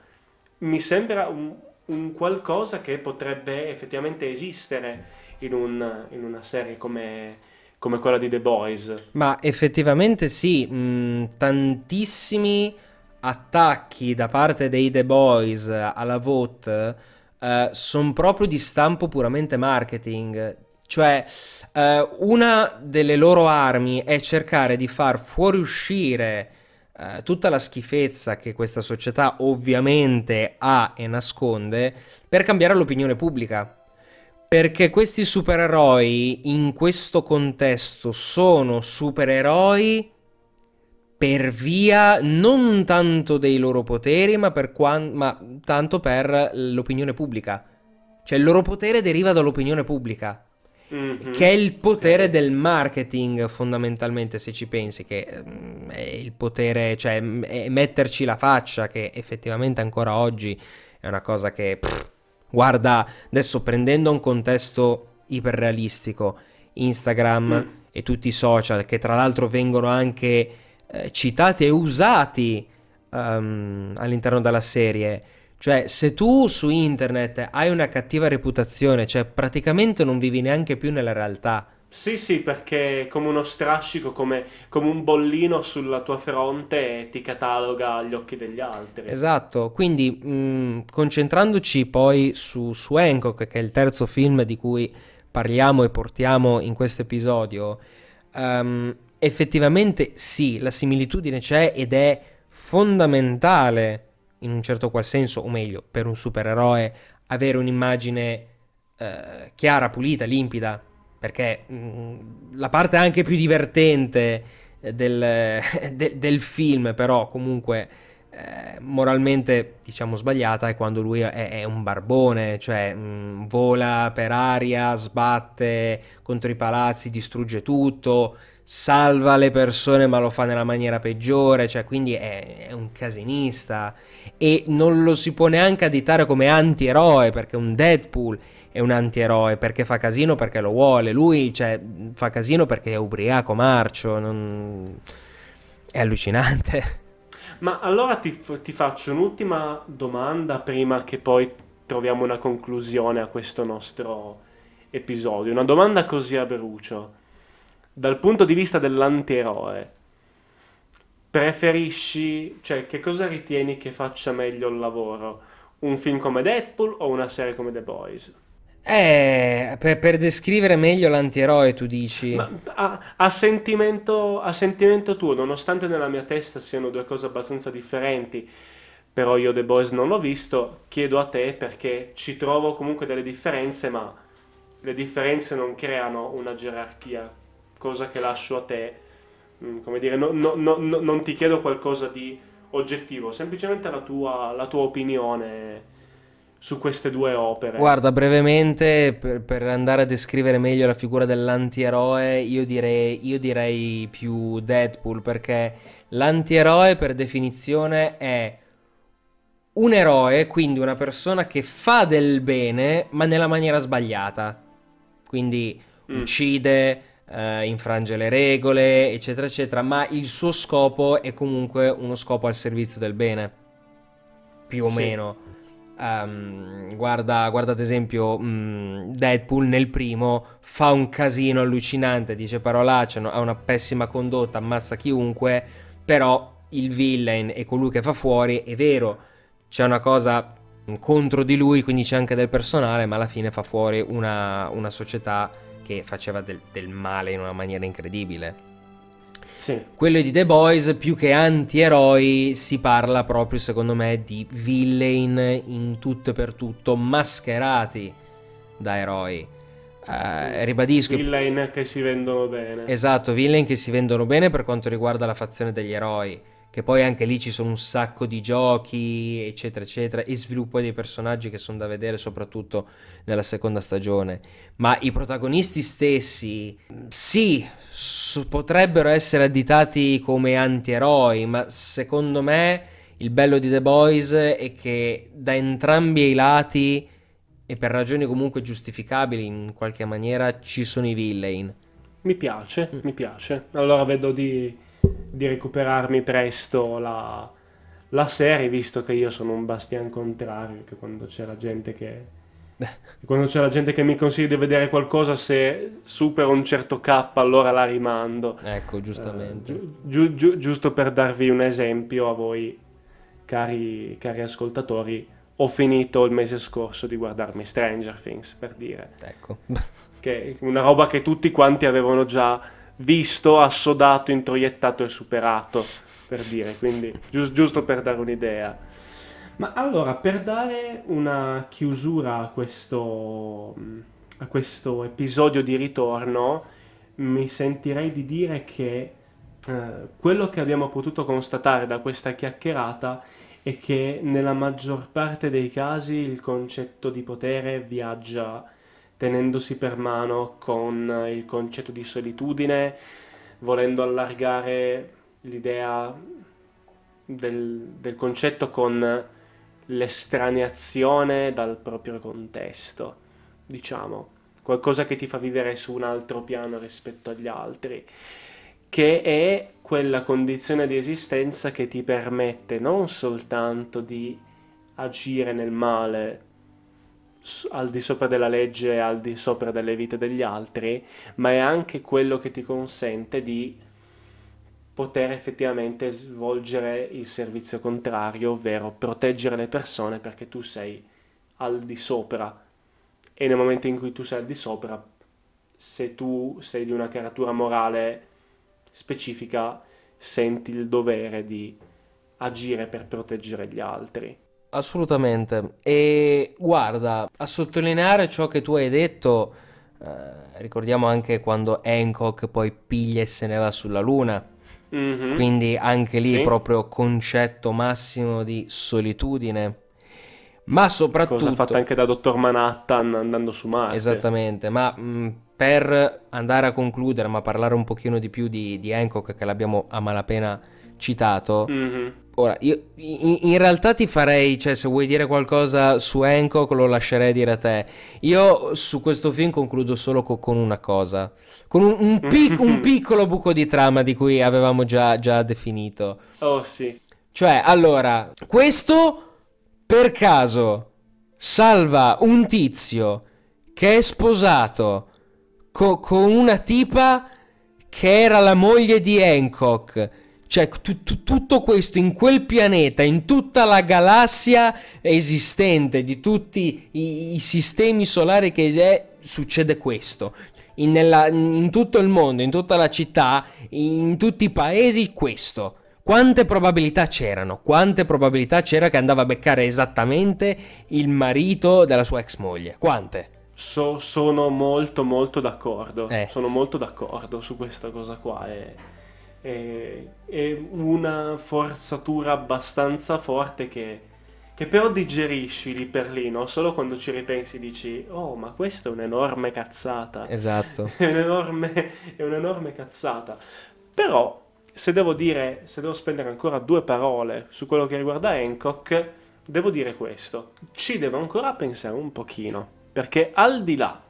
Mi sembra un, un, qualcosa che potrebbe effettivamente esistere in, un, in una serie come, come, quella di The Boys. Ma effettivamente sì, mh, mm, tantissimi attacchi da parte dei The Boys alla VOT eh, sono proprio di stampo puramente marketing. Cioè, eh, una delle loro armi è cercare di far fuoriuscire eh, tutta la schifezza che questa società ovviamente ha e nasconde per cambiare l'opinione pubblica. Perché questi supereroi in questo contesto sono supereroi per via non tanto dei loro poteri, ma, per quan- ma tanto per l'opinione pubblica. Cioè il loro potere deriva dall'opinione pubblica. Mm-hmm. Che è il potere del marketing fondamentalmente se ci pensi che mm, è il potere, cioè metterci la faccia che effettivamente ancora oggi è una cosa che pff, guarda adesso prendendo un contesto iperrealistico Instagram mm. e tutti i social che tra l'altro vengono anche eh, citati e usati um, all'interno della serie, Cioè, se tu su internet hai una cattiva reputazione, cioè praticamente non vivi neanche più nella realtà. Sì, sì, perché come uno strascico, come, come un bollino sulla tua fronte ti cataloga agli occhi degli altri. Esatto, quindi mh, concentrandoci poi su, su Hancock, che è il terzo film di cui parliamo e portiamo in questo episodio, um, effettivamente sì, la similitudine c'è ed è fondamentale in un certo qual senso, o meglio, per un supereroe, avere un'immagine eh, chiara, pulita, limpida, perché mh, mm, la parte anche più divertente del, de, del film, però comunque eh, moralmente diciamo sbagliata, è quando lui è, è un barbone, cioè mh, mm, vola per aria, sbatte contro i palazzi, distrugge tutto salva le persone ma lo fa nella maniera peggiore, cioè quindi è, è, un casinista e non lo si può neanche additare come antieroe perché un Deadpool è un antieroe perché fa casino perché lo vuole, lui cioè, fa casino perché è ubriaco marcio, non... è allucinante. Ma allora ti, ti faccio un'ultima domanda prima che poi troviamo una conclusione a questo nostro episodio, una domanda così a brucio dal punto di vista dell'antieroe, preferisci, cioè che cosa ritieni che faccia meglio il lavoro? Un film come Deadpool o una serie come The Boys? Eh, per, per descrivere meglio l'antieroe tu dici? Ma a, a, sentimento, a sentimento tuo, nonostante nella mia testa siano due cose abbastanza differenti, però io The Boys non l'ho visto, chiedo a te perché ci trovo comunque delle differenze, ma le differenze non creano una gerarchia cosa che lascio a te. Mm, come dire, no, no, no, non ti chiedo qualcosa di oggettivo, semplicemente la tua, la tua opinione su queste due opere. Guarda, brevemente, per, per, andare a descrivere meglio la figura dell'antieroe, io direi, io direi più Deadpool, perché l'antieroe per definizione è un eroe, quindi una persona che fa del bene, ma nella maniera sbagliata. Quindi mm. uccide, eh, infrange le regole, eccetera, eccetera, ma il suo scopo è comunque uno scopo al servizio del bene, più o sì. meno. Um, guarda, guarda, ad esempio um, Deadpool nel primo fa un casino allucinante, dice parolacce, ha una pessima condotta, ammazza chiunque, però il villain e colui che fa fuori è vero, c'è una cosa contro di lui, quindi c'è anche del personale, ma alla fine fa fuori una, una società che faceva del, del male in una maniera incredibile. Sì. Quello di The Boys, più che anti-eroi, si parla proprio, secondo me, di villain in tutto e per tutto, mascherati da eroi. Uh, ribadisco. Villain che si vendono bene. Esatto, villain che si vendono bene per quanto riguarda la fazione degli eroi che poi anche lì ci sono un sacco di giochi, eccetera, eccetera, e sviluppo dei personaggi che sono da vedere soprattutto nella seconda stagione. Ma i protagonisti stessi, sì, s- potrebbero essere additati come antieroi, ma secondo me il bello di The Boys è che da entrambi i lati e per ragioni comunque giustificabili in qualche maniera ci sono i villain. Mi piace, mm. mi piace. Allora vedo di di recuperarmi presto la, la serie, visto che io sono un bastian contrario, che quando c'è la gente che... Quando c'è la gente che mi consiglia di vedere qualcosa, se supera un certo K, allora la rimando. Ecco, giustamente. Uh, giu, giu, giusto per darvi un esempio a voi, cari, cari ascoltatori, ho finito il mese scorso di guardarmi Stranger Things, per dire. Ecco. che è una roba che tutti quanti avevano già visto, assodato, introiettato e superato, per dire, quindi giusto, giusto per dare un'idea. Ma allora, per dare una chiusura a questo, a questo episodio di ritorno, mi sentirei di dire che eh, quello che abbiamo potuto constatare da questa chiacchierata è che nella maggior parte dei casi il concetto di potere viaggia tenendosi per mano con il concetto di solitudine, volendo allargare l'idea del, del concetto con l'estraneazione dal proprio contesto, diciamo, qualcosa che ti fa vivere su un altro piano rispetto agli altri, che è quella condizione di esistenza che ti permette non soltanto di agire nel male al di sopra della legge al di sopra delle vite degli altri, ma è anche quello che ti consente di poter effettivamente svolgere il servizio contrario, ovvero proteggere le persone perché tu sei al di sopra e nel momento in cui tu sei al di sopra, se tu sei di una caratura morale specifica, senti il dovere di agire per proteggere gli altri. Assolutamente. E guarda, a sottolineare ciò che tu hai detto, eh, ricordiamo anche quando Hancock poi piglia e se ne va sulla Luna. Mm-hmm. Quindi anche lì sì. proprio concetto massimo di solitudine. Ma soprattutto... Cosa fatta anche da Dottor Manhattan andando su Marte. Esattamente, ma mh, per andare a concludere, ma parlare un pochino di più di, di Hancock che l'abbiamo a malapena citato. Mm-hmm. Ora, io in, in, realtà ti farei, cioè se vuoi dire qualcosa su Hancock lo lascerei dire a te. Io su questo film concludo solo co- con una cosa, con un, un, pic- un, piccolo buco di trama di cui avevamo già, già definito. Oh sì. Cioè, allora, questo per caso salva un tizio che è sposato co- con una tipa che era la moglie di Hancock cioè, t- t- tutto questo in quel pianeta, in tutta la galassia esistente, di tutti i, i sistemi solari che è, succede questo. In, nella, in tutto il mondo, in tutta la città, in tutti i paesi, questo. Quante probabilità c'erano? Quante probabilità c'era che andava a beccare esattamente il marito della sua ex moglie? Quante? So, sono molto molto d'accordo. Eh. Sono molto d'accordo su questa cosa qua. E è, è una forzatura abbastanza forte che, che, però digerisci lì per lì, no? Solo quando ci ripensi dici, oh, ma questa è un'enorme cazzata. Esatto. è, un'enorme, è un'enorme cazzata. Però, se devo dire, se devo spendere ancora due parole su quello che riguarda Hancock, devo dire questo. Ci devo ancora pensare un pochino, perché al di là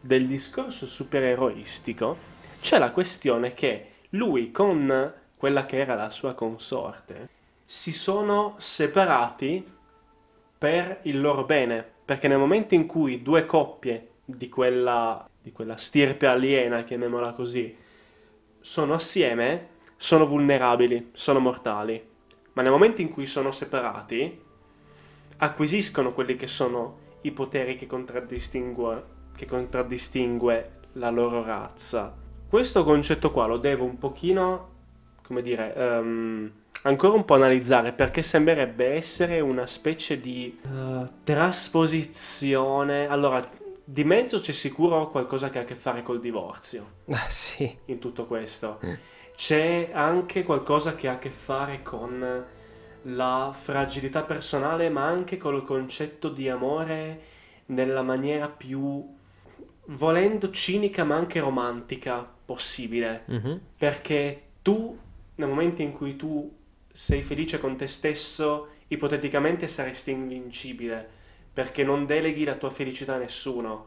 del discorso supereroistico, c'è la questione che lui con quella che era la sua consorte si sono separati per il loro bene, perché nel momento in cui due coppie di quella, di quella stirpe aliena, chiamiamola così, sono assieme, sono vulnerabili, sono mortali. Ma nel momento in cui sono separati, acquisiscono quelli che sono i poteri che contraddistingue, che contraddistingue la loro razza questo concetto qua lo devo un pochino, come dire, um, ancora un po' analizzare perché sembrerebbe essere una specie di uh, trasposizione. Allora, di mezzo c'è sicuro qualcosa che ha a che fare col divorzio. Ah, sì. In tutto questo. Mm. C'è anche qualcosa che ha a che fare con la fragilità personale, ma anche col concetto di amore nella maniera più volendo cinica ma anche romantica possibile. Mm-hmm. Perché tu, nel momento in cui tu sei felice con te stesso, ipoteticamente saresti invincibile, perché non deleghi la tua felicità a nessuno.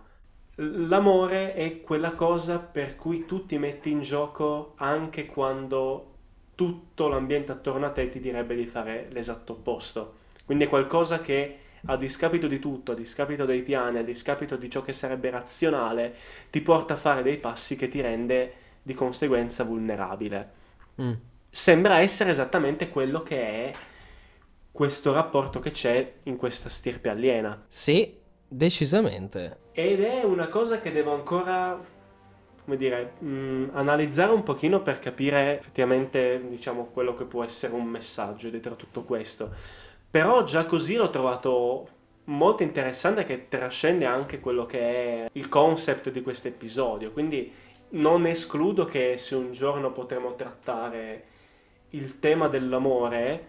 L'amore è quella cosa per cui tu ti metti in gioco anche quando tutto l'ambiente attorno a te ti direbbe di fare l'esatto opposto. Quindi è qualcosa che a discapito di tutto, a discapito dei piani, a discapito di ciò che sarebbe razionale, ti porta a fare dei passi che ti rende di conseguenza vulnerabile. Mm. Sembra essere esattamente quello che è questo rapporto che c'è in questa stirpe aliena. Sì, decisamente. Ed è una cosa che devo ancora, come dire, mh, mm, analizzare un pochino per capire effettivamente, diciamo, quello che può essere un messaggio dietro tutto questo però già così l'ho trovato molto interessante che trascende anche quello che è il concept di questo episodio. Quindi non escludo che se un giorno potremo trattare il tema dell'amore,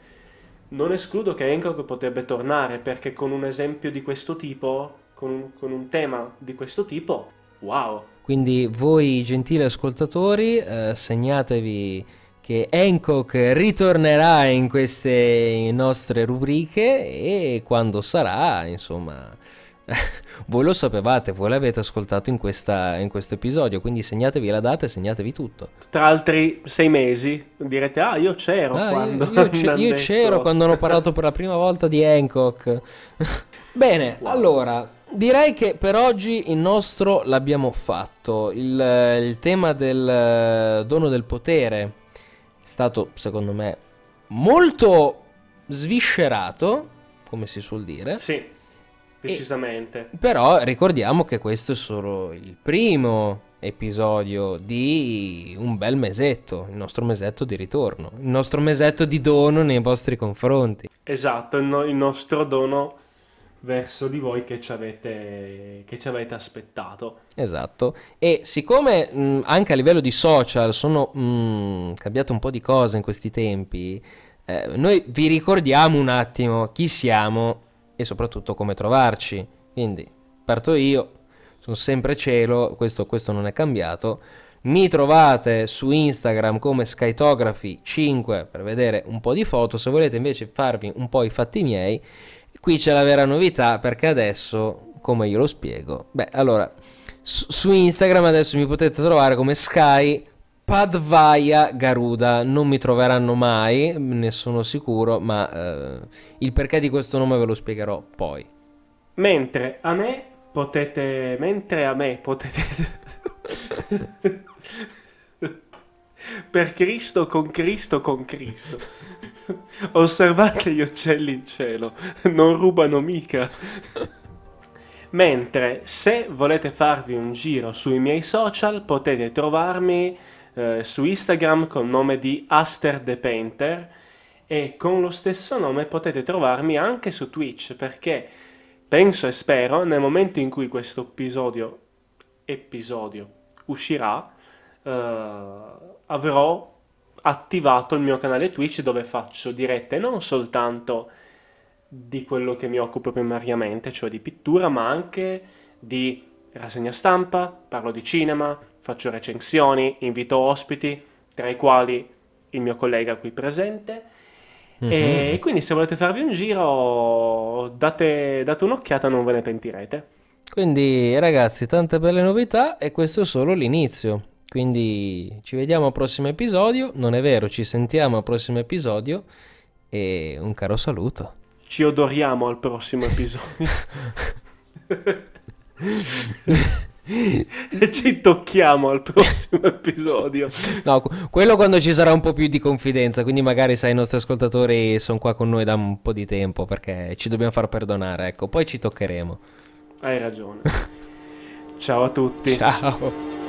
non escludo che Hancock potrebbe tornare perché con un esempio di questo tipo, con un, con un tema di questo tipo, wow. Quindi voi gentili ascoltatori, eh, segnatevi che Hancock ritornerà in queste nostre rubriche e quando sarà, insomma, voi lo sapevate, voi l'avete ascoltato in, questa, in, questo episodio, quindi segnatevi la data e segnatevi tutto. Tra altri sei mesi direte, ah io c'ero ah, quando... Io, io, io c'ero quando hanno parlato per la prima volta di Hancock. Bene, wow. allora, direi che per oggi il nostro l'abbiamo fatto. Il, il tema del dono del potere stato, secondo me, molto sviscerato, come si suol dire. Sì Decisamente. E, però ricordiamo che questo è solo il primo episodio di un bel mesetto, il nostro mesetto di ritorno, il nostro mesetto di dono nei vostri confronti. Esatto, il, no- il nostro dono verso di voi che ci avete, che ci avete aspettato. Esatto, e siccome mh, anche a livello di social sono mh, cambiate un po' di cose in questi tempi, eh, noi vi ricordiamo un attimo chi siamo e soprattutto come trovarci. Quindi parto io, sono sempre cielo, questo, questo non è cambiato. Mi trovate su Instagram come Skytography5 per vedere un po' di foto. Se volete invece farvi un po' i fatti miei, qui c'è la vera novità perché adesso, come io lo spiego, beh, allora su, su Instagram adesso mi potete trovare come Sky Padvaya Garuda non mi troveranno mai, ne sono sicuro, ma eh, il perché di questo nome ve lo spiegherò poi. Mentre a me potete... Mentre a me potete... per Cristo, con Cristo, con Cristo. Osservate gli uccelli in cielo, non rubano mica. Mentre se volete farvi un giro sui miei social potete trovarmi eh, su Instagram con nome di Aster the Painter e con lo stesso nome potete trovarmi anche su Twitch perché penso e spero nel momento in cui questo episodio, episodio uscirà eh, avrò attivato il mio canale Twitch dove faccio dirette non soltanto di quello che mi occupo primariamente, cioè di pittura, ma anche di rassegna stampa, parlo di cinema, faccio recensioni, invito ospiti, tra i quali il mio collega qui presente. Mm-hmm. E quindi se volete farvi un giro, date, date un'occhiata, non ve ne pentirete. Quindi ragazzi, tante belle novità e questo è solo l'inizio. Quindi ci vediamo al prossimo episodio, non è vero, ci sentiamo al prossimo episodio e un caro saluto. Ci odoriamo al prossimo episodio. e ci tocchiamo al prossimo episodio. No, quello quando ci sarà un po' più di confidenza, quindi magari sai i nostri ascoltatori sono qua con noi da un po' di tempo perché ci dobbiamo far perdonare, ecco, poi ci toccheremo. Hai ragione. Ciao a tutti. Ciao.